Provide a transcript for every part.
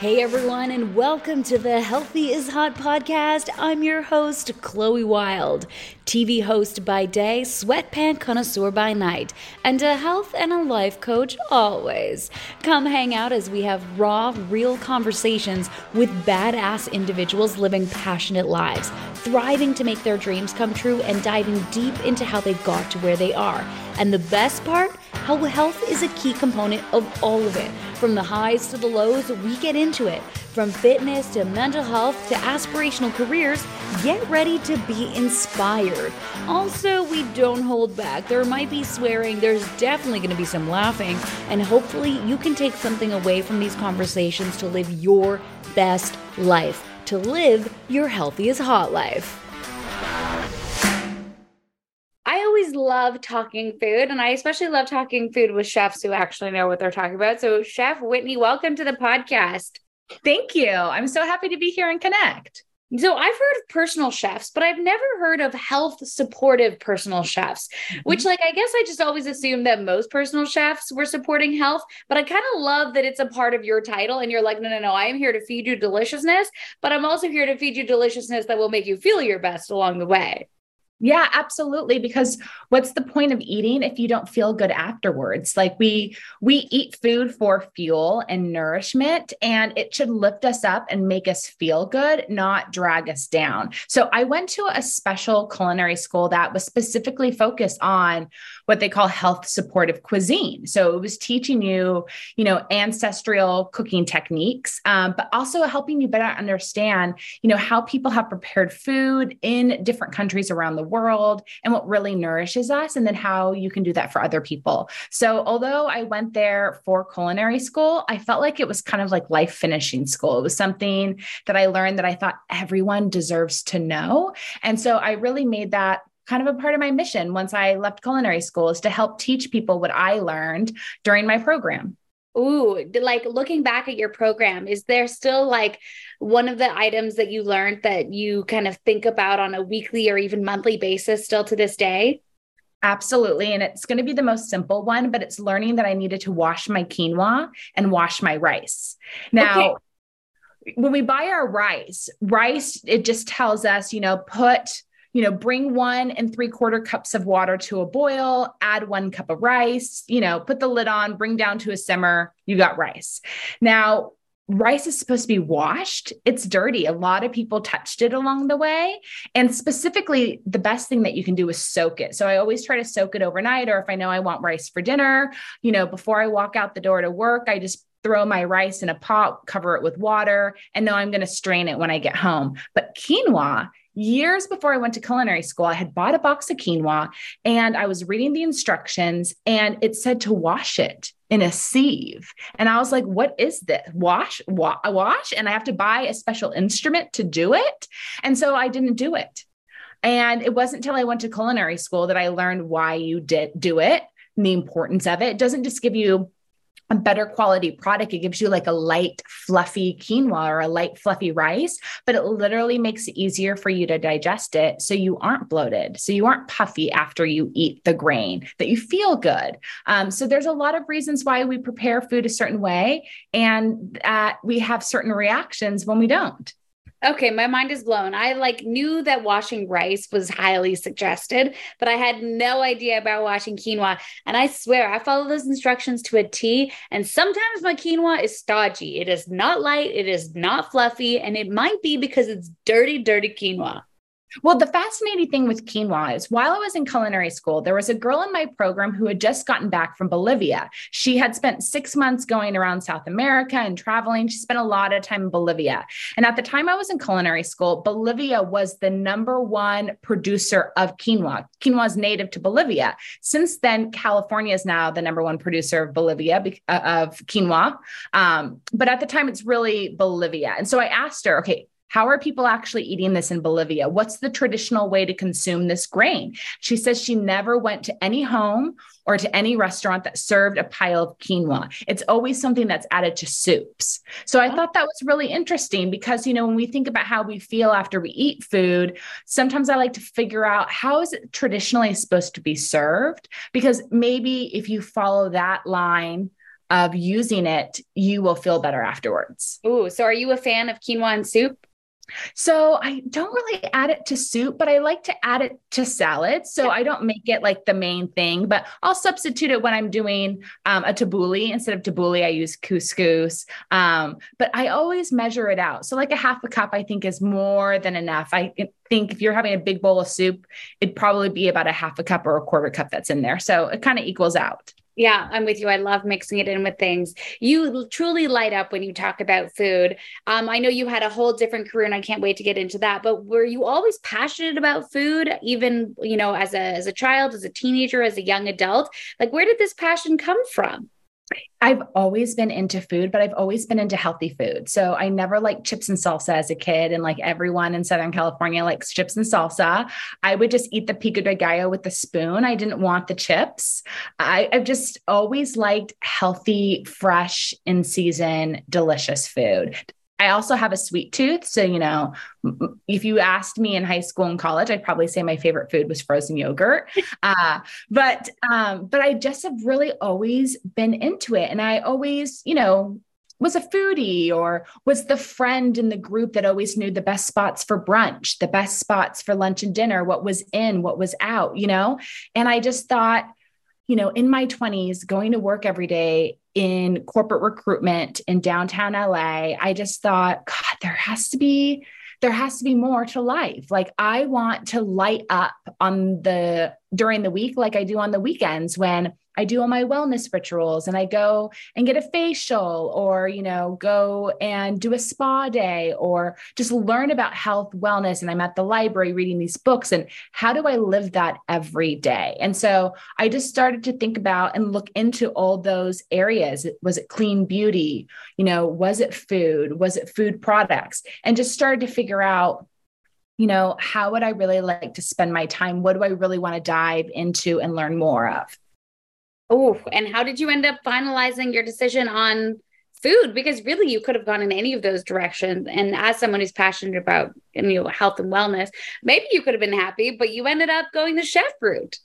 Hey everyone, and welcome to the Healthy is Hot podcast. I'm your host, Chloe Wilde, TV host by day, sweatpant connoisseur by night, and a health and a life coach always. Come hang out as we have raw, real conversations with badass individuals living passionate lives, thriving to make their dreams come true, and diving deep into how they got to where they are. And the best part? How health is a key component of all of it. From the highs to the lows, we get into it. From fitness to mental health to aspirational careers, get ready to be inspired. Also, we don't hold back. There might be swearing, there's definitely going to be some laughing, and hopefully, you can take something away from these conversations to live your best life, to live your healthiest hot life. I always love talking food, and I especially love talking food with chefs who actually know what they're talking about. So, Chef Whitney, welcome to the podcast. Thank you. I'm so happy to be here and connect. So I've heard of personal chefs, but I've never heard of health supportive personal chefs, mm-hmm. which like I guess I just always assumed that most personal chefs were supporting health, but I kind of love that it's a part of your title and you're like, no, no, no, I am here to feed you deliciousness, but I'm also here to feed you deliciousness that will make you feel your best along the way. Yeah, absolutely. Because what's the point of eating if you don't feel good afterwards? Like we we eat food for fuel and nourishment, and it should lift us up and make us feel good, not drag us down. So I went to a special culinary school that was specifically focused on what they call health supportive cuisine. So it was teaching you, you know, ancestral cooking techniques, um, but also helping you better understand, you know, how people have prepared food in different countries around the world and what really nourishes us, and then how you can do that for other people. So, although I went there for culinary school, I felt like it was kind of like life finishing school. It was something that I learned that I thought everyone deserves to know. And so, I really made that kind of a part of my mission once I left culinary school is to help teach people what I learned during my program. Ooh, like looking back at your program, is there still like one of the items that you learned that you kind of think about on a weekly or even monthly basis still to this day? Absolutely. And it's going to be the most simple one, but it's learning that I needed to wash my quinoa and wash my rice. Now, okay. when we buy our rice, rice, it just tells us, you know, put you know, bring one and three quarter cups of water to a boil, add one cup of rice, you know, put the lid on, bring down to a simmer, you got rice. Now, rice is supposed to be washed. It's dirty. A lot of people touched it along the way. And specifically, the best thing that you can do is soak it. So I always try to soak it overnight, or if I know I want rice for dinner, you know, before I walk out the door to work, I just throw my rice in a pot, cover it with water, and know I'm going to strain it when I get home. But quinoa, years before I went to culinary school, I had bought a box of quinoa and I was reading the instructions and it said to wash it in a sieve. And I was like, what is this? Wash, wa- wash? And I have to buy a special instrument to do it. And so I didn't do it. And it wasn't until I went to culinary school that I learned why you did do it and the importance of it. It doesn't just give you a better quality product. It gives you like a light, fluffy quinoa or a light, fluffy rice, but it literally makes it easier for you to digest it. So you aren't bloated. So you aren't puffy after you eat the grain, that you feel good. Um, so there's a lot of reasons why we prepare food a certain way and we have certain reactions when we don't. Okay, my mind is blown. I like knew that washing rice was highly suggested, but I had no idea about washing quinoa. And I swear I follow those instructions to a T. And sometimes my quinoa is stodgy. It is not light, it is not fluffy, and it might be because it's dirty, dirty quinoa. Well, the fascinating thing with quinoa is while I was in culinary school, there was a girl in my program who had just gotten back from Bolivia. She had spent six months going around South America and traveling. She spent a lot of time in Bolivia. And at the time I was in culinary school, Bolivia was the number one producer of quinoa. Quinoa is native to Bolivia. Since then, California is now the number one producer of Bolivia, uh, of quinoa. Um, but at the time, it's really Bolivia. And so I asked her, okay, how are people actually eating this in Bolivia? What's the traditional way to consume this grain? She says she never went to any home or to any restaurant that served a pile of quinoa. It's always something that's added to soups. So I thought that was really interesting because, you know, when we think about how we feel after we eat food, sometimes I like to figure out how is it traditionally supposed to be served? Because maybe if you follow that line, of using it, you will feel better afterwards. Ooh, so are you a fan of quinoa and soup? So I don't really add it to soup, but I like to add it to salads. So I don't make it like the main thing, but I'll substitute it when I'm doing um, a tabbouleh. Instead of tabbouleh, I use couscous. Um, but I always measure it out. So like a half a cup, I think is more than enough. I think if you're having a big bowl of soup, it'd probably be about a half a cup or a quarter cup that's in there. So it kind of equals out. Yeah, I'm with you. I love mixing it in with things. You truly light up when you talk about food. Um, I know you had a whole different career, and I can't wait to get into that. But were you always passionate about food, even you know, as a as a child, as a teenager, as a young adult? Like, where did this passion come from? I've always been into food, but I've always been into healthy food. So I never liked chips and salsa as a kid. And like everyone in Southern California likes chips and salsa. I would just eat the pico de gallo with the spoon. I didn't want the chips. I, have just always liked healthy, fresh, in season, delicious food. I also have a sweet tooth. So, you know, if you asked me in high school and college, I'd probably say my favorite food was frozen yogurt. Uh, but, um, but I just have really always been into it. And I always, you know, was a foodie or was the friend in the group that always knew the best spots for brunch, the best spots for lunch and dinner, what was in, what was out, you know? And I just thought, you know, in my 20s, going to work every day in corporate recruitment in downtown LA, I just thought, God, there has to be there has to be more to life. Like I want to light up on the during the week like I do on the weekends when I do all my wellness rituals and I go and get a facial or, you know, go and do a spa day or just learn about health, wellness. And I'm at the library reading these books. And how do I live that every day? And so I just started to think about and look into all those areas. Was it clean beauty? You know, was it food? Was it food products? And just started to figure out you know, how would I really like to spend my time? What do I really want to dive into and learn more of? Oh, and how did you end up finalizing your decision on food? Because really, you could have gone in any of those directions. And as someone who's passionate about you know health and wellness, maybe you could have been happy, but you ended up going the chef route.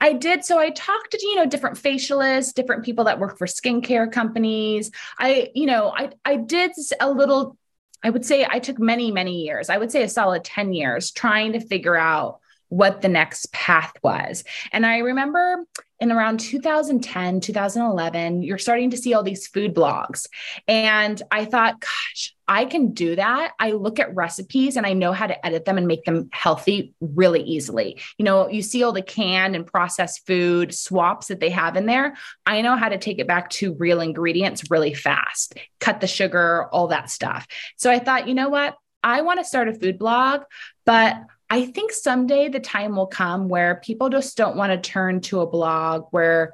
I did. So I talked to, you know, different facialists, different people that work for skincare companies. I, you know, I I did a little, I would say I took many, many years. I would say a solid 10 years trying to figure out what the next path was. And I remember in around 2010, 2011, you're starting to see all these food blogs. And I thought, gosh, I can do that. I look at recipes and I know how to edit them and make them healthy really easily. You know, you see all the canned and processed food swaps that they have in there. I know how to take it back to real ingredients really fast, cut the sugar, all that stuff. So I thought, you know what? I want to start a food blog, but I think someday the time will come where people just don't want to turn to a blog where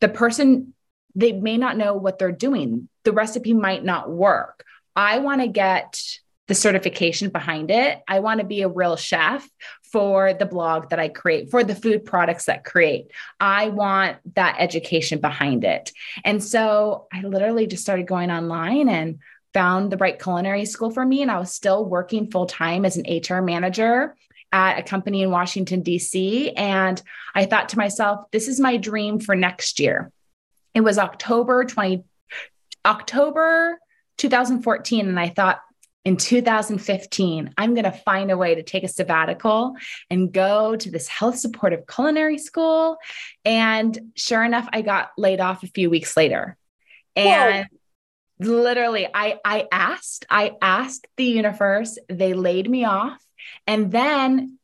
the person they may not know what they're doing. The recipe might not work. I want to get the certification behind it. I want to be a real chef for the blog that I create, for the food products that create. I want that education behind it. And so I literally just started going online and found the right culinary school for me. And I was still working full time as an HR manager at a company in Washington, D.C. And I thought to myself, this is my dream for next year. It was October 20, October 2014. And I thought, in 2015, I'm going to find a way to take a sabbatical and go to this health supportive culinary school. And sure enough, I got laid off a few weeks later. And Whoa. literally, I, I asked, I asked the universe, they laid me off. And then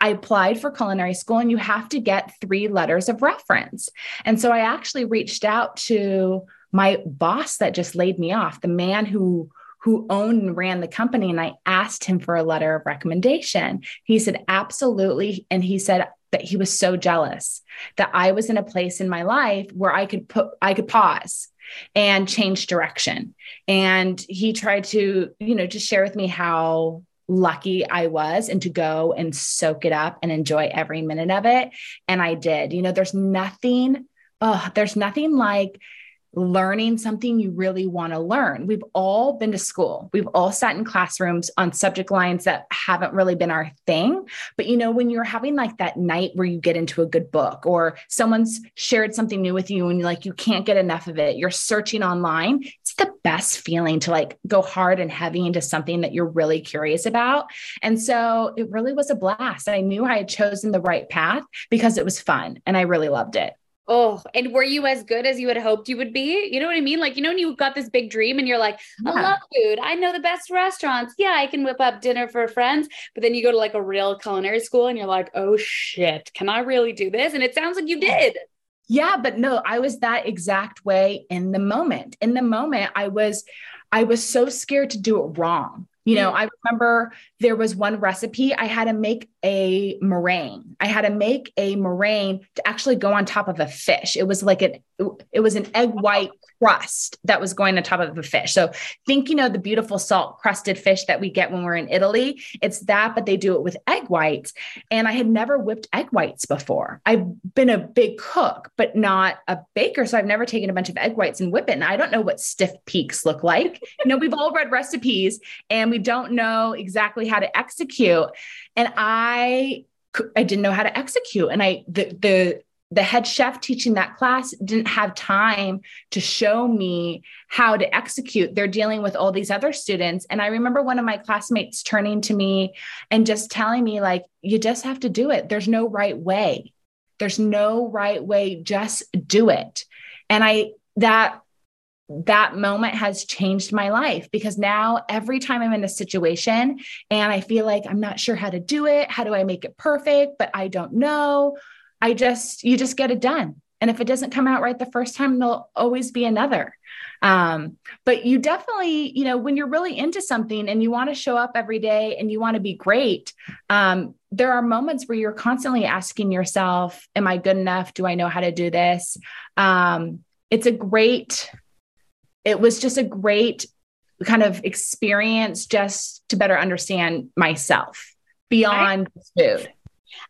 I applied for culinary school, and you have to get three letters of reference. And so I actually reached out to my boss that just laid me off, the man who who owned and ran the company and I asked him for a letter of recommendation. He said absolutely and he said that he was so jealous that I was in a place in my life where I could put I could pause and change direction. And he tried to, you know, just share with me how lucky I was and to go and soak it up and enjoy every minute of it. And I did. You know, there's nothing, oh, there's nothing like learning something you really want to learn. We've all been to school. We've all sat in classrooms on subject lines that haven't really been our thing. But you know, when you're having like that night where you get into a good book or someone's shared something new with you and you're like you can't get enough of it, you're searching online, it's the best feeling to like go hard and heavy into something that you're really curious about. And so it really was a blast. I knew I had chosen the right path because it was fun and I really loved it. Oh, and were you as good as you had hoped you would be? You know what I mean? Like, you know, when you got this big dream and you're like, yeah. I love food. I know the best restaurants. Yeah, I can whip up dinner for friends. But then you go to like a real culinary school and you're like, oh shit, can I really do this? And it sounds like you did. Yeah, but no, I was that exact way in the moment. In the moment, I was, I was so scared to do it wrong. You know, mm. I remember there was one recipe I had to make a meringue. I had to make a meringue to actually go on top of a fish. It was like an it was an egg white crust that was going on top of a fish. So think, you know, the beautiful salt crusted fish that we get when we're in Italy. It's that, but they do it with egg whites. And I had never whipped egg whites before. I've been a big cook, but not a baker. So I've never taken a bunch of egg whites and whip it. And I don't know what stiff peaks look like. you know, we've all read recipes and we don't know exactly how to execute. And I I didn't know how to execute. And I the the the head chef teaching that class didn't have time to show me how to execute. They're dealing with all these other students. And I remember one of my classmates turning to me and just telling me, like, you just have to do it. There's no right way. There's no right way. Just do it. And I, that, that moment has changed my life because now every time I'm in a situation and I feel like I'm not sure how to do it, how do I make it perfect, but I don't know I just, you just get it done. And if it doesn't come out right the first time, there'll always be another. Um, but you definitely, you know, when you're really into something and you want to show up every day and you want to be great, um, there are moments where you're constantly asking yourself, Am I good enough? Do I know how to do this? Um, it's a great, it was just a great kind of experience just to better understand myself beyond food.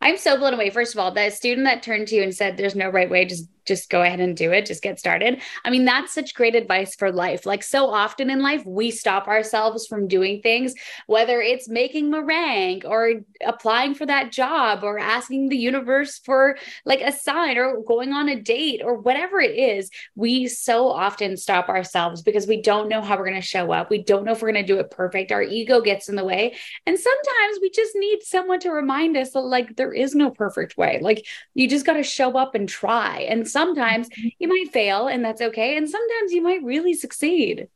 I'm so blown away. First of all, the student that turned to you and said, There's no right way, just just go ahead and do it, just get started. I mean, that's such great advice for life. Like so often in life, we stop ourselves from doing things, whether it's making meringue or applying for that job or asking the universe for like a sign or going on a date or whatever it is. We so often stop ourselves because we don't know how we're going to show up. We don't know if we're going to do it perfect. Our ego gets in the way. And sometimes we just need someone to remind us that, like, there is no perfect way. Like, you just got to show up and try. And sometimes mm-hmm. you might fail and that's okay. And sometimes you might really succeed.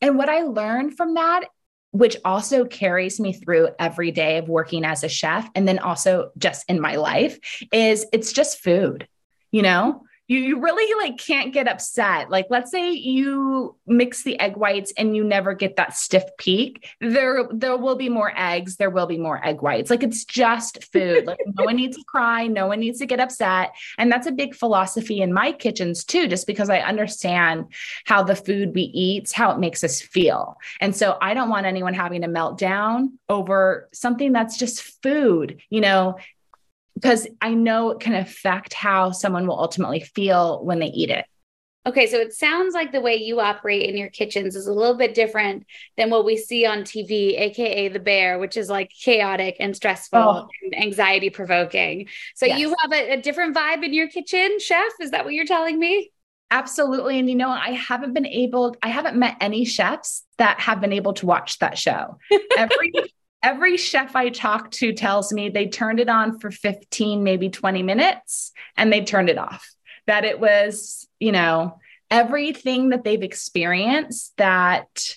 And what I learned from that, which also carries me through every day of working as a chef and then also just in my life, is it's just food. You know, you, you really like can't get upset. Like let's say you mix the egg whites and you never get that stiff peak. There there will be more eggs, there will be more egg whites. Like it's just food. Like no one needs to cry, no one needs to get upset. And that's a big philosophy in my kitchens too, just because I understand how the food we eat, how it makes us feel. And so I don't want anyone having a meltdown over something that's just food. You know, because I know it can affect how someone will ultimately feel when they eat it. Okay, so it sounds like the way you operate in your kitchens is a little bit different than what we see on TV, aka the bear, which is like chaotic and stressful oh. and anxiety provoking. So yes. you have a, a different vibe in your kitchen, chef? Is that what you're telling me? Absolutely. And you know, I haven't been able, I haven't met any chefs that have been able to watch that show. Every every chef I talk to tells me they turned it on for 15, maybe 20 minutes and they turned it off. That it was, you know, everything that they've experienced that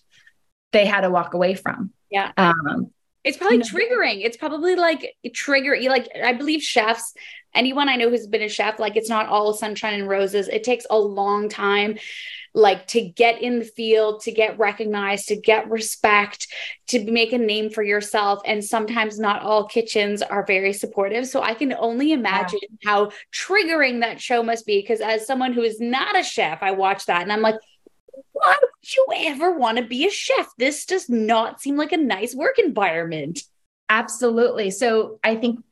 they had to walk away from. Yeah. Um, it's probably know, triggering. It's probably like trigger. Like I believe chefs, anyone I know who's been a chef, like it's not all sunshine and roses. It takes a long time like to get in the field, to get recognized, to get respect, to make a name for yourself. And sometimes not all kitchens are very supportive. So I can only imagine yeah. how triggering that show must be. Because as someone who is not a chef, I watch that and I'm like, why would you ever want to be a chef? This does not seem like a nice work environment. Absolutely. So I think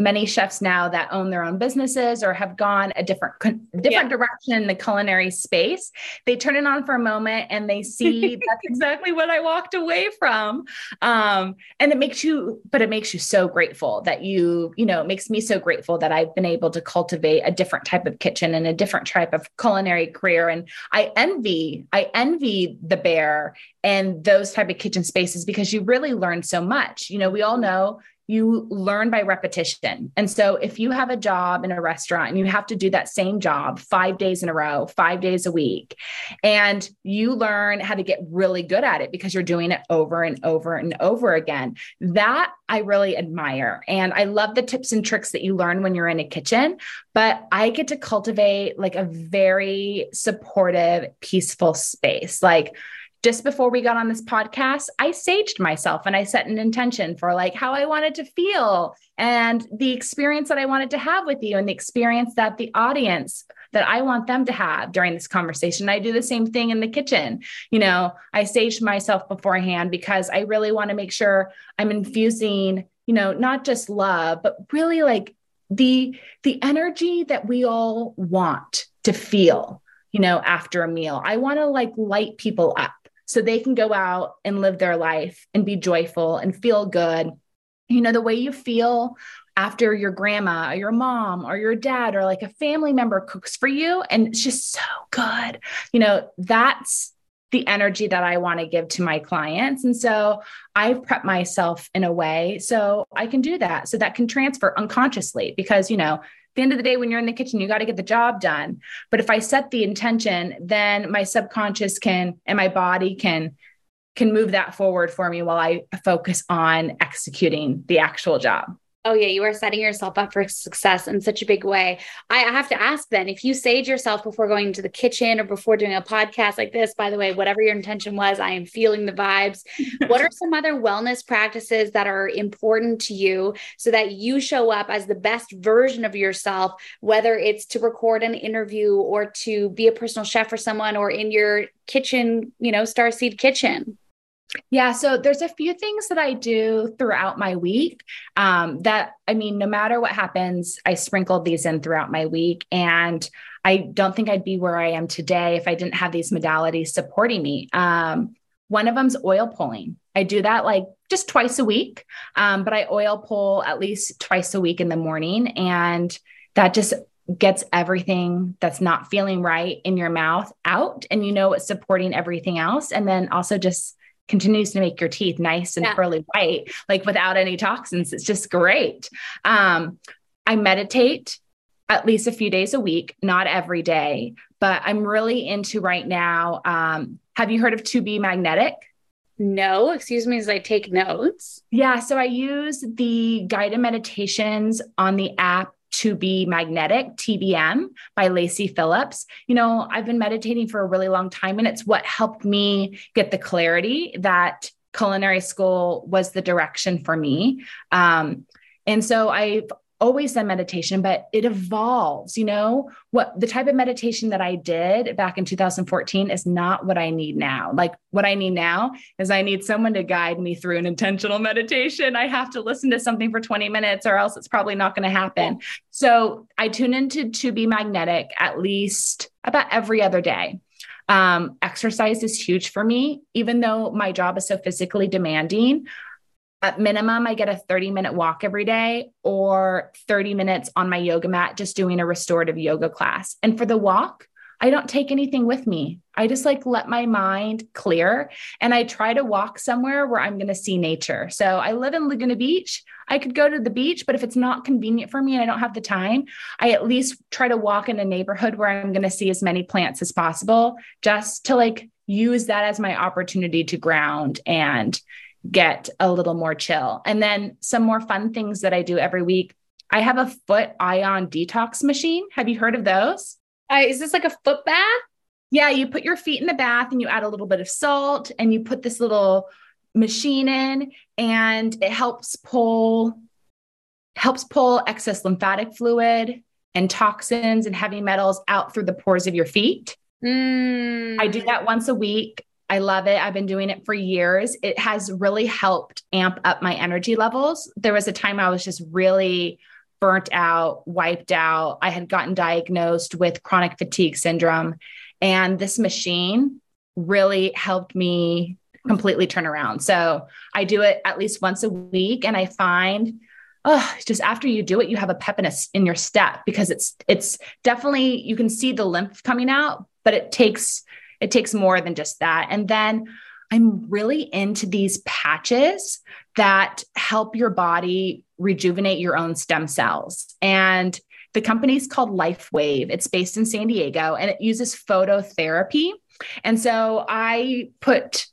many chefs now that own their own businesses or have gone a different different yeah. direction in the culinary space. They turn it on for a moment and they see that's exactly what i walked away from. Um, and it makes you but it makes you so grateful that you you know it makes me so grateful that i've been able to cultivate a different type of kitchen and a different type of culinary career. And i envy i envy the bear and those type of kitchen spaces because you really learn so much. You know we all know you learn by repetition. And so if you have a job in a restaurant and you have to do that same job five days in a row, five days a week, and you learn how to get really good at it because you're doing it over and over and over again, that I really admire. And I love the tips and tricks that you learn when you're in a kitchen, but I get to cultivate like a very supportive, peaceful space. Like, just before we got on this podcast, I saged myself and I set an intention for like how I wanted to feel and the experience that I wanted to have with you and the experience that the audience that I want them to have during this conversation. I do the same thing in the kitchen. You know, I saged myself beforehand because I really want to make sure I'm infusing, you know, not just love, but really like the the energy that we all want to feel you know after a meal i want to like light people up so they can go out and live their life and be joyful and feel good. You know, the way you feel after your grandma or your mom or your dad or like a family member cooks for you and it's just so good. You know, that's the energy that I want to give to my clients. And so I prep myself in a way so I can do that. So that can transfer unconsciously because, you know, the end of the day, when you're in the kitchen, you got to get the job done. But if I set the intention, then my subconscious can and my body can can move that forward for me while I focus on executing the actual job. Oh, yeah, you are setting yourself up for success in such a big way. I have to ask then if you sage yourself before going to the kitchen or before doing a podcast like this, by the way, whatever your intention was, I am feeling the vibes. what are some other wellness practices that are important to you so that you show up as the best version of yourself, whether it's to record an interview or to be a personal chef for someone or in your kitchen, you know, Starseed kitchen? Yeah, so there's a few things that I do throughout my week. Um, that I mean, no matter what happens, I sprinkled these in throughout my week, and I don't think I'd be where I am today if I didn't have these modalities supporting me. Um, one of them's oil pulling. I do that like just twice a week, um, but I oil pull at least twice a week in the morning, and that just gets everything that's not feeling right in your mouth out, and you know it's supporting everything else, and then also just continues to make your teeth nice and yeah. pearly white, like without any toxins. It's just great. Um, I meditate at least a few days a week, not every day, but I'm really into right now. Um, have you heard of To Be Magnetic? No, excuse me as I take notes. Yeah, so I use the guided meditations on the app to be magnetic tbm by Lacy Phillips. You know i've been meditating for a really long time and it's what helped me get the clarity that culinary school was the direction for me. Um, and so i've always done meditation, but it evolves. You know, what the type of meditation that I did back in 2014 is not what I need now. Like, what I need now is I need someone to guide me through an intentional meditation. I have to listen to something for 20 minutes, or else it's probably not going to happen. So, I tune into To Be Magnetic at least about every other day. Um, exercise is huge for me, even though my job is so physically demanding at minimum, I get a 30 minute walk every day or 30 minutes on my yoga mat, just doing a restorative yoga class. And for the walk, I don't take anything with me. I just like let my mind clear and I try to walk somewhere where I'm going to see nature. So I live in Laguna Beach. I could go to the beach, but if it's not convenient for me and I don't have the time, I at least try to walk in a neighborhood where I'm going to see as many plants as possible just to like use that as my opportunity to ground and get a little more chill. And then some more fun things that I do every week. I have a foot ion detox machine. Have you heard of those? Uh, is this like a foot bath? Yeah, you put your feet in the bath and you add a little bit of salt and you put this little machine in and it helps pull helps pull excess lymphatic fluid and toxins and heavy metals out through the pores of your feet. Mm. I do that once a week. I love it. I've been doing it for years. It has really helped amp up my energy levels. There was a time I was just really burnt out, wiped out. I had gotten diagnosed with chronic fatigue syndrome. And this machine really helped me completely turn around. So I do it at least once a week. And I find oh, just after you do it, you have a pep in, a, in your step because it's it's definitely you can see the lymph coming out, but it takes it takes more than just that. And then I'm really into these patches that help your body rejuvenate your own stem cells. And the company is called LifeWave. It's based in San Diego and it uses phototherapy. And so I put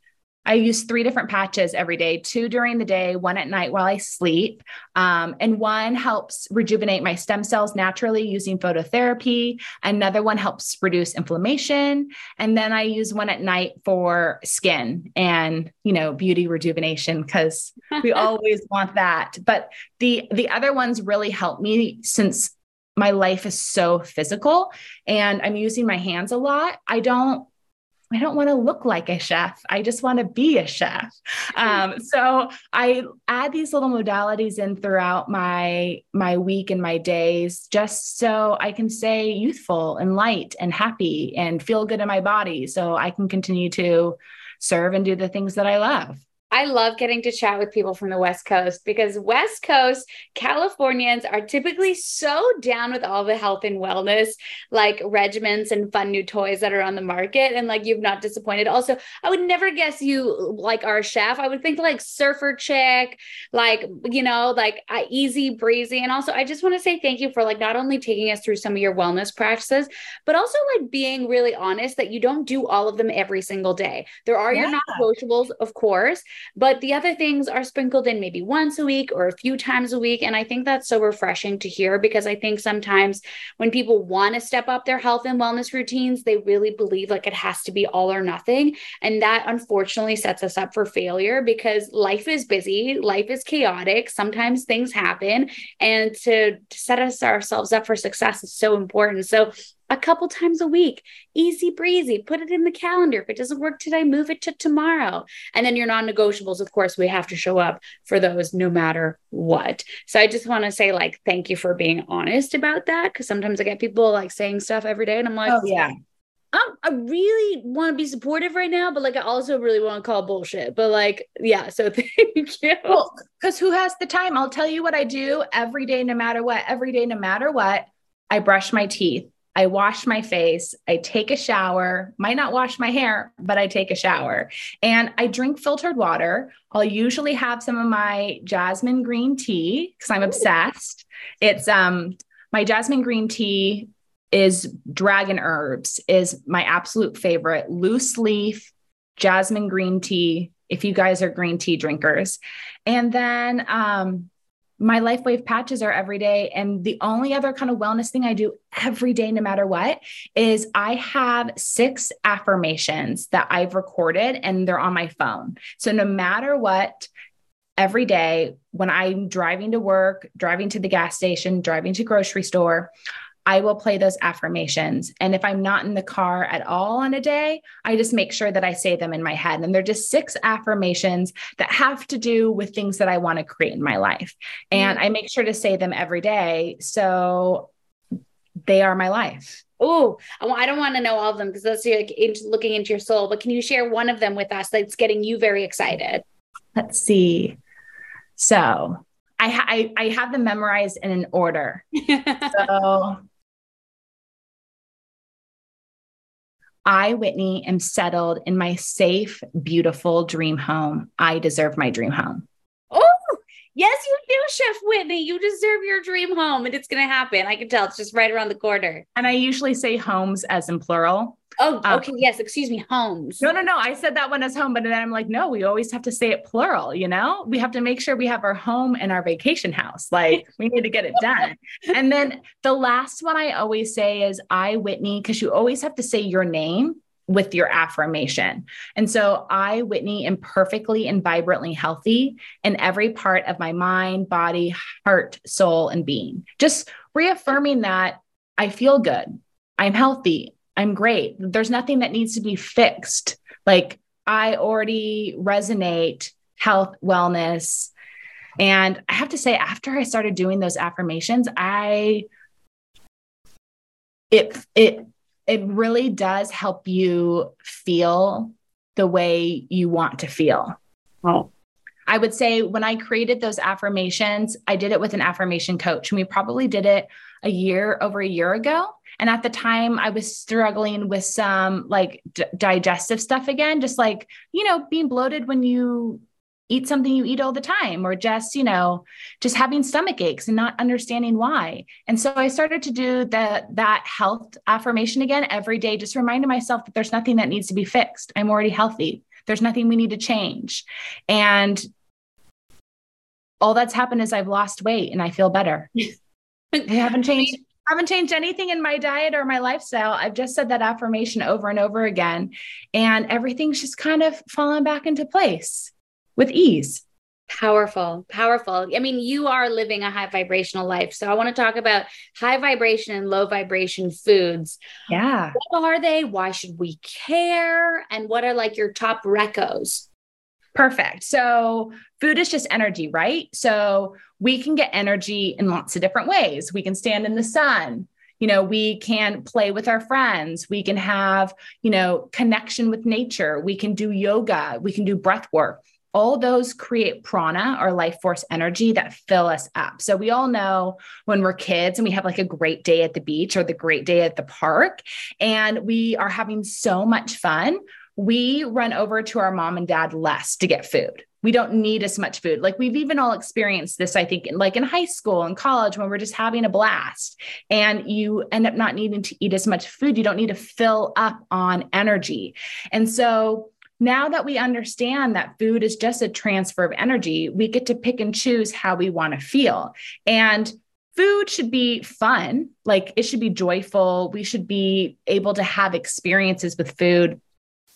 I use three different patches every day two during the day, one at night while I sleep. Um, and one helps rejuvenate my stem cells naturally using phototherapy. Another one helps reduce inflammation. And then I use one at night for skin and, you know, beauty rejuvenation because we always want that. But the the other ones really help me since my life is so physical and I'm using my hands a lot. I don't I don't want to look like a chef. I just want to be a chef. Um, so I add these little modalities in throughout my my week and my days, just so I can stay youthful and light and happy and feel good in my body, so I can continue to serve and do the things that I love. I love getting to chat with people from the West Coast because West Coast Californians are typically so down with all the health and wellness, like regimens and fun new toys that are on the market. And like you've not disappointed. Also, I would never guess you like our chef. I would think like surfer chick, like, you know, like uh, easy breezy. And also, I just want to say thank you for like not only taking us through some of your wellness practices, but also like being really honest that you don't do all of them every single day. There are yeah. your non negotiables, of course but the other things are sprinkled in maybe once a week or a few times a week. And I think that's so refreshing to hear because I think sometimes when people want to step up their health and wellness routines, they really believe like it has to be all or nothing. And that unfortunately sets us up for failure because life is busy, life is chaotic. Sometimes things happen. And to, to set us ourselves up for success is so important. So a couple times a week. Easy breezy. Put it in the calendar. If it doesn't work today, move it to tomorrow. And then your non negotiables, of course, we have to show up for those no matter what. So I just want to say, like, thank you for being honest about that. Cause sometimes I get people like saying stuff every day and I'm like, oh, yeah. I'm, I really want to be supportive right now, but like I also really want to call bullshit. But like, yeah, so thank you. Well, because who has the time? I'll tell you what I do every day, no matter what. Every day, no matter what, I brush my teeth. I wash my face, I take a shower, might not wash my hair, but I take a shower and I drink filtered water. I'll usually have some of my jasmine green tea because I'm obsessed. It's um my jasmine green tea is dragon herbs is my absolute favorite loose leaf jasmine green tea if you guys are green tea drinkers and then um my LifeWave patches are every day. And the only other kind of wellness thing I do every day, no matter what, is I have six affirmations that I've recorded and they're on my phone. So no matter what, every day when I'm driving to work, driving to the gas station, driving to grocery store, I will play those affirmations. And if I'm not in the car at all on a day, I just make sure that I say them in my head. And they're just six affirmations that have to do with things that I want to create in my life. And mm-hmm. I make sure to say them every day. So they are my life. Oh, I don't want to know all of them because that's like looking into your soul. But can you share one of them with us that's getting you very excited? Let's see. So I, ha- I, I have them memorized in an order. so I, Whitney, am settled in my safe, beautiful dream home. I deserve my dream home. Oh, yes, you do, Chef Whitney. You deserve your dream home, and it's going to happen. I can tell it's just right around the corner. And I usually say homes as in plural. Oh, um, okay. Um, yes. Excuse me. Homes. No, no, no. I said that one as home, but then I'm like, no, we always have to say it plural. You know, we have to make sure we have our home and our vacation house. Like we need to get it done. and then the last one I always say is I, Whitney, because you always have to say your name with your affirmation. And so I, Whitney, am perfectly and vibrantly healthy in every part of my mind, body, heart, soul, and being. Just reaffirming that I feel good. I'm healthy. I'm great. There's nothing that needs to be fixed. Like I already resonate health, wellness, And I have to say, after I started doing those affirmations, I it it it really does help you feel the way you want to feel. Oh. I would say when I created those affirmations, I did it with an affirmation coach, and we probably did it a year over a year ago. And at the time, I was struggling with some like d- digestive stuff again, just like, you know, being bloated when you eat something you eat all the time or just you know just having stomach aches and not understanding why. And so i started to do that that health affirmation again every day just reminding myself that there's nothing that needs to be fixed. I'm already healthy. There's nothing we need to change. And all that's happened is i've lost weight and i feel better i haven't changed haven't changed anything in my diet or my lifestyle. I've just said that affirmation over and over again, and everything's just kind of fallen back into place with ease. Powerful, powerful. I mean, you are living a high vibrational life. So I want to talk about high vibration and low vibration foods. Yeah. What are they? Why should we care? And what are like your top recos? Perfect. So, food is just energy, right? So, we can get energy in lots of different ways. We can stand in the sun. You know, we can play with our friends. We can have, you know, connection with nature. We can do yoga. We can do breath work all those create prana or life force energy that fill us up. So we all know when we're kids and we have like a great day at the beach or the great day at the park and we are having so much fun, we run over to our mom and dad less to get food. We don't need as much food. Like we've even all experienced this, I think, like in high school and college when we're just having a blast and you end up not needing to eat as much food. You don't need to fill up on energy. And so now that we understand that food is just a transfer of energy, we get to pick and choose how we want to feel. And food should be fun, like it should be joyful. We should be able to have experiences with food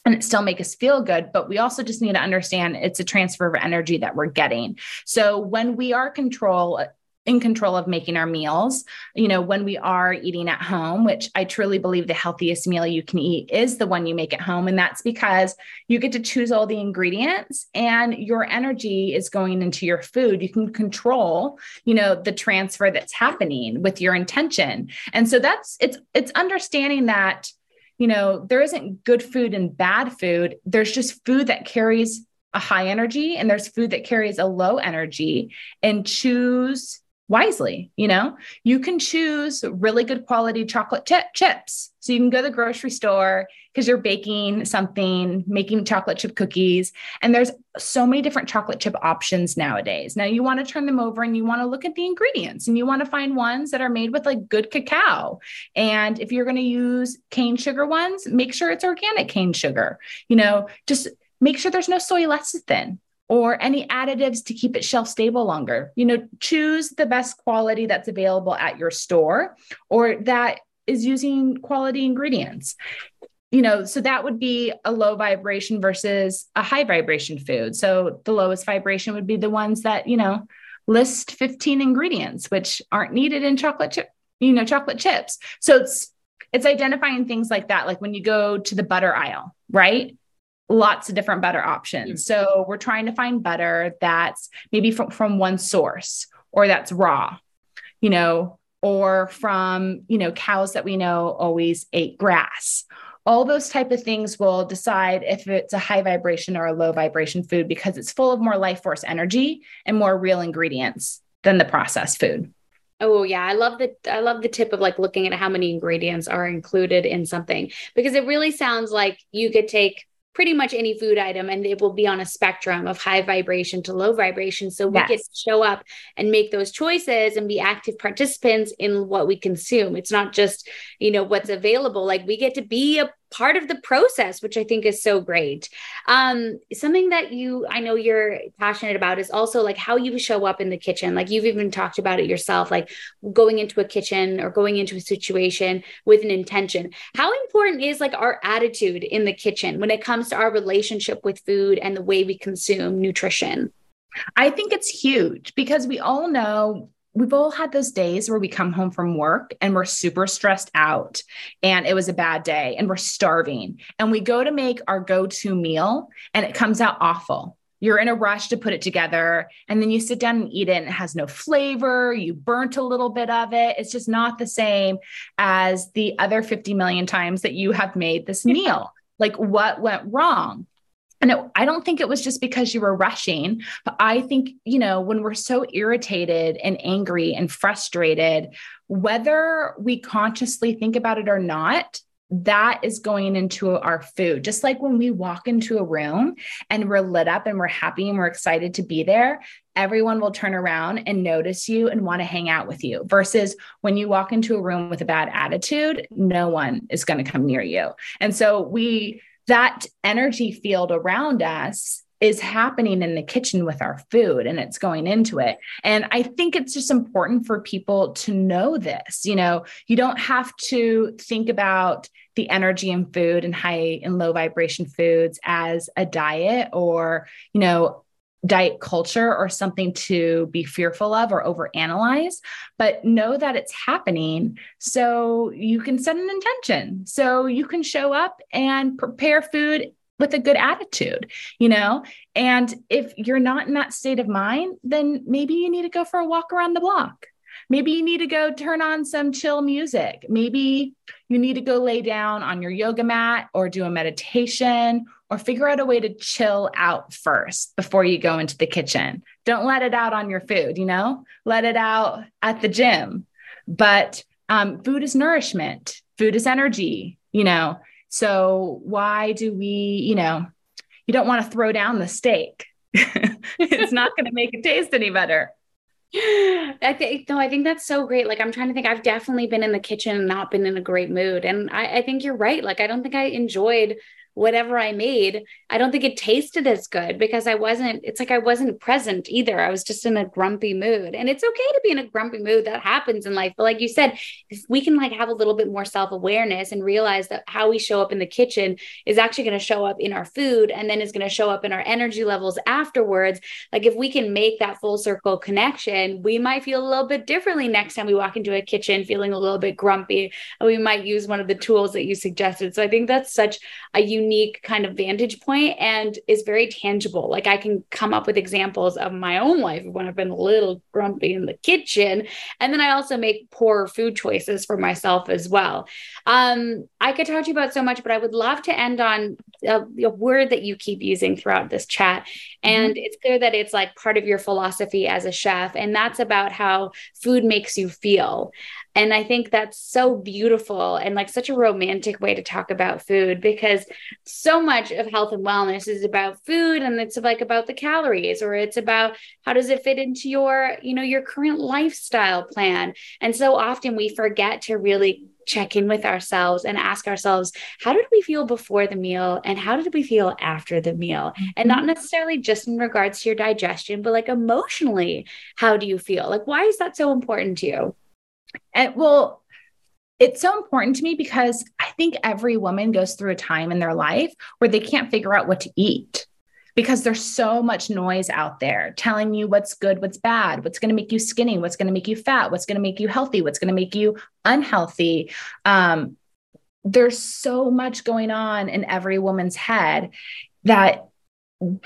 and it still make us feel good but we also just need to understand it's a transfer of energy that we're getting so when we are control in control of making our meals. You know, when we are eating at home, which I truly believe the healthiest meal you can eat is the one you make at home. And that's because you get to choose all the ingredients and your energy is going into your food. You can control, you know, the transfer that's happening with your intention. And so that's it's it's understanding that you know, there isn't good food and bad food. There's just food that carries a high energy and there's food that carries a low energy and choose wisely. You know, you can choose really good quality chocolate chip chips. So you can go to the grocery store because you're baking something, making chocolate chip cookies, and there's so many different chocolate chip options nowadays. Now you want to turn them over and you want to look at the ingredients and you want to find ones that are made with like good cacao. And if you're going to use cane sugar ones, make sure it's organic cane sugar. You know, just make sure there's no soy lecithin or any additives to keep it shelf stable longer. You know, choose the best quality that's available at your store or that is using quality ingredients. You know, so that would be a low vibration versus a high vibration food. So the lowest vibration would be the ones that, you know, list 15 ingredients which aren't needed in chocolate chip, you know, chocolate chips. So it's it's identifying things like that like when you go to the butter aisle, right? Lots of different butter options. Mm. So we're trying to find butter that's maybe from, from one source or that's raw, you know, or from, you know, cows that we know always ate grass. All those type of things will decide if it's a high vibration or a low vibration food because it's full of more life force energy and more real ingredients than the processed food. Oh yeah, I love the I love the tip of like looking at how many ingredients are included in something because it really sounds like you could take pretty much any food item and it will be on a spectrum of high vibration to low vibration. So we yes. get to show up and make those choices and be active participants in what we consume. It's not just you know what's available. Like we get to be a part of the process, which I think is so great. Um, something that you, I know you're passionate about is also like how you show up in the kitchen. Like you've even talked about it yourself, like going into a kitchen or going into a situation with an intention. How important is like our attitude in the kitchen when it comes to our relationship with food and the way we consume nutrition? I think it's huge because we all know we've all had those days where we come home from work and we're super stressed out and it was a bad day and we're starving and we go to make our go-to meal and it comes out awful. You're in a rush to put it together and then you sit down and eat it and it has no flavor. You burnt a little bit of it. It's just not the same as the other 50 million times that you have made this meal. Like what went wrong and it, I don't think it was just because you were rushing, but I think, you know, when we're so irritated and angry and frustrated, whether we consciously think about it or not, that is going into our food. Just like when we walk into a room and we're lit up and we're happy and we're excited to be there, everyone will turn around and notice you and want to hang out with you. Versus when you walk into a room with a bad attitude, no one is going to come near you. And so we, that energy field around us is happening in the kitchen with our food and it's going into it. And I think it's just important for people to know this. You know, you don't have to think about the energy in food and high and low vibration foods as a diet or, you know, diet culture or something to be fearful of or overanalyze, but know that it's happening so you can set an intention. So you can show up and prepare food with a good attitude, you know? And if you're not in that state of mind, then maybe you need to go for a walk around the block. Maybe you need to go turn on some chill music. Maybe you need to go lay down on your yoga mat or do a meditation or figure out a way to chill out first before you go into the kitchen. Don't let it out on your food, you know, let it out at the gym. But um, food is nourishment, food is energy, you know. So why do we, you know, you don't want to throw down the steak. it's not going to make it taste any better. I think no, I think that's so great. Like I'm trying to think, I've definitely been in the kitchen and not been in a great mood. And I, I think you're right. Like I don't think I enjoyed whatever I made, I don't think it tasted as good because I wasn't, it's like I wasn't present either. I was just in a grumpy mood. And it's okay to be in a grumpy mood. That happens in life. But like you said, if we can like have a little bit more self-awareness and realize that how we show up in the kitchen is actually going to show up in our food and then is going to show up in our energy levels afterwards. Like if we can make that full circle connection, we might feel a little bit differently next time we walk into a kitchen feeling a little bit grumpy. And we might use one of the tools that you suggested. So I think that's such a unique unique kind of vantage point and is very tangible. Like I can come up with examples of my own life when I've been a little grumpy in the kitchen. And then I also make poor food choices for myself as well. Um, I could talk to you about so much, but I would love to end on a, a word that you keep using throughout this chat. Mm-hmm. And mm-hmm. it's clear that it's like part of your philosophy as a chef. And that's about how food makes you feel. And I think that's so beautiful and like such a romantic way to talk about food because so much of health and wellness is about food and it's like about the calories or it's about how does it fit into your, you know, your current lifestyle plan. And so often we forget to really check in with ourselves and ask ourselves, how did we feel before the meal and how did we feel after the meal? Mm-hmm. And not mm-hmm. necessarily just in regards to your digestion, but like emotionally, how do you feel? Like, why is that so important to you? And well, it's so important to me because I think every woman goes through a time in their life where they can't figure out what to eat because there's so much noise out there telling you what's good, what's bad, what's going to make you skinny, what's going to make you fat, what's going to make you healthy, what's going to make you unhealthy. Um, there's so much going on in every woman's head that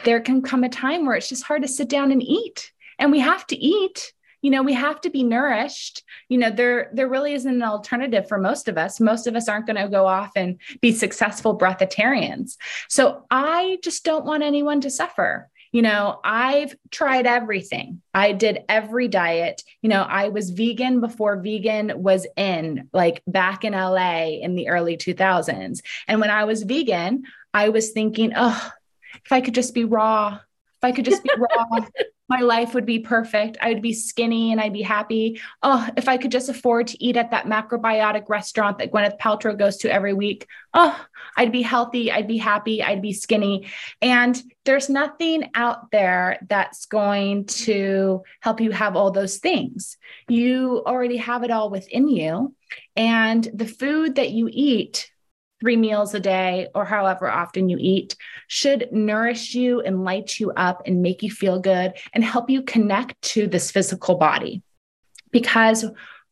there can come a time where it's just hard to sit down and eat. And we have to eat you know we have to be nourished. You know there there really isn't an alternative for most of us. Most of us aren't going to go off and be successful breatharians so i just don't want anyone to suffer. You know i've tried everything. I did every diet. You know i was vegan before vegan was in like back in la in the early 2000s and when i was vegan i was thinking oh if i could just be raw if i could just be raw my life would be perfect. I would be skinny and I'd be happy. Oh, if I could just afford to eat at that macrobiotic restaurant that Gwyneth Paltrow goes to every week. Oh, I'd be healthy. I'd be happy. I'd be skinny. And there's nothing out there that's going to help you have all those things. You already have it all within you. And the food that you eat three meals a day or however often you eat should nourish you and light you up and make you feel good and help you connect to this physical body. Because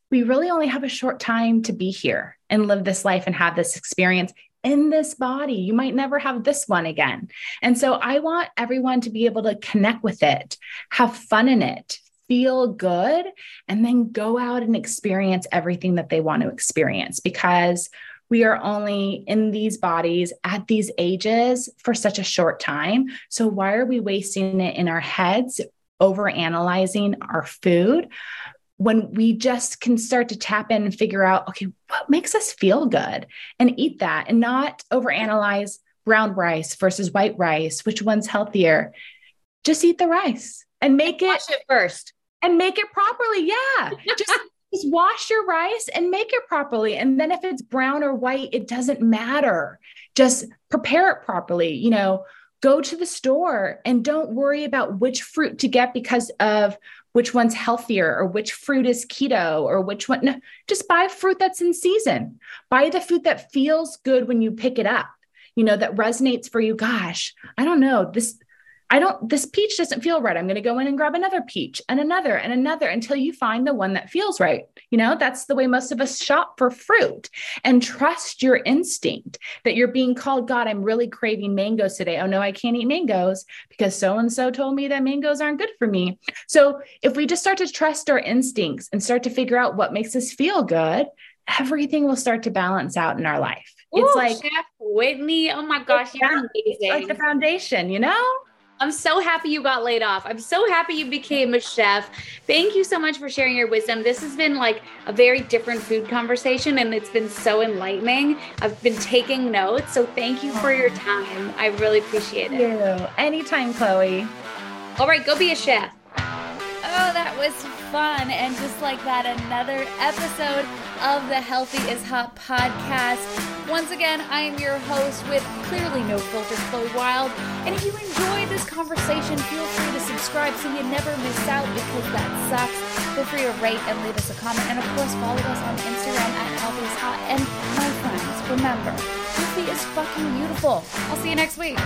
we really only have a short time to be here and live this life and have this experience in this body. You might never have this one again. And so I want everyone to be able to connect with it, have fun in it, feel good, and then go out and experience everything that they want to experience because we are only in these bodies at these ages for such a short time. So, why are we wasting it in our heads, over analyzing our food? When we just can start to tap in and figure out, okay, what makes us feel good and eat that and not overanalyze brown rice versus white rice, which one's healthier. Just eat the rice and make it, it first and make it properly. Yeah. Just just wash your rice and make it properly. And then if it's brown or white, it doesn't matter. Just prepare it properly. You know, go to the store and don't worry about which fruit to get because of which one's healthier or which fruit is keto or which one. No, just buy fruit that's in season. Buy the fruit that feels good when you pick it up. You know, that resonates for you. Gosh, I don't know. This I don't, this peach doesn't feel right. I'm going to go in and grab another peach and another and another until you find the one that feels right. You know, that's the way most of us shop for fruit and trust your instinct that you're being called, God, I'm really craving mangoes today. Oh no, I can't eat mangoes because so and so told me that mangoes aren't good for me. So if we just start to trust our instincts and start to figure out what makes us feel good, everything will start to balance out in our life. Ooh, it's like Chef Whitney. Oh my gosh, you're amazing. Like the foundation, you know? I'm so happy you got laid off. I'm so happy you became a chef. Thank you so much for sharing your wisdom. This has been like a very different food conversation and it's been so enlightening. I've been taking notes. So thank you for your time. I really appreciate it. Thank you. Anytime, Chloe. All right, go be a chef. Oh, that was fun. And just like that, another episode of the Healthy is Hot podcast. Once again, I am your host with clearly no filter, Chloe Wilde. And if you enjoyed this conversation, feel free to subscribe so you never miss out because that sucks. Feel free to rate and leave us a comment. And of course, follow us on Instagram at Healthy is Hot. And my friends, remember, healthy is fucking beautiful. I'll see you next week.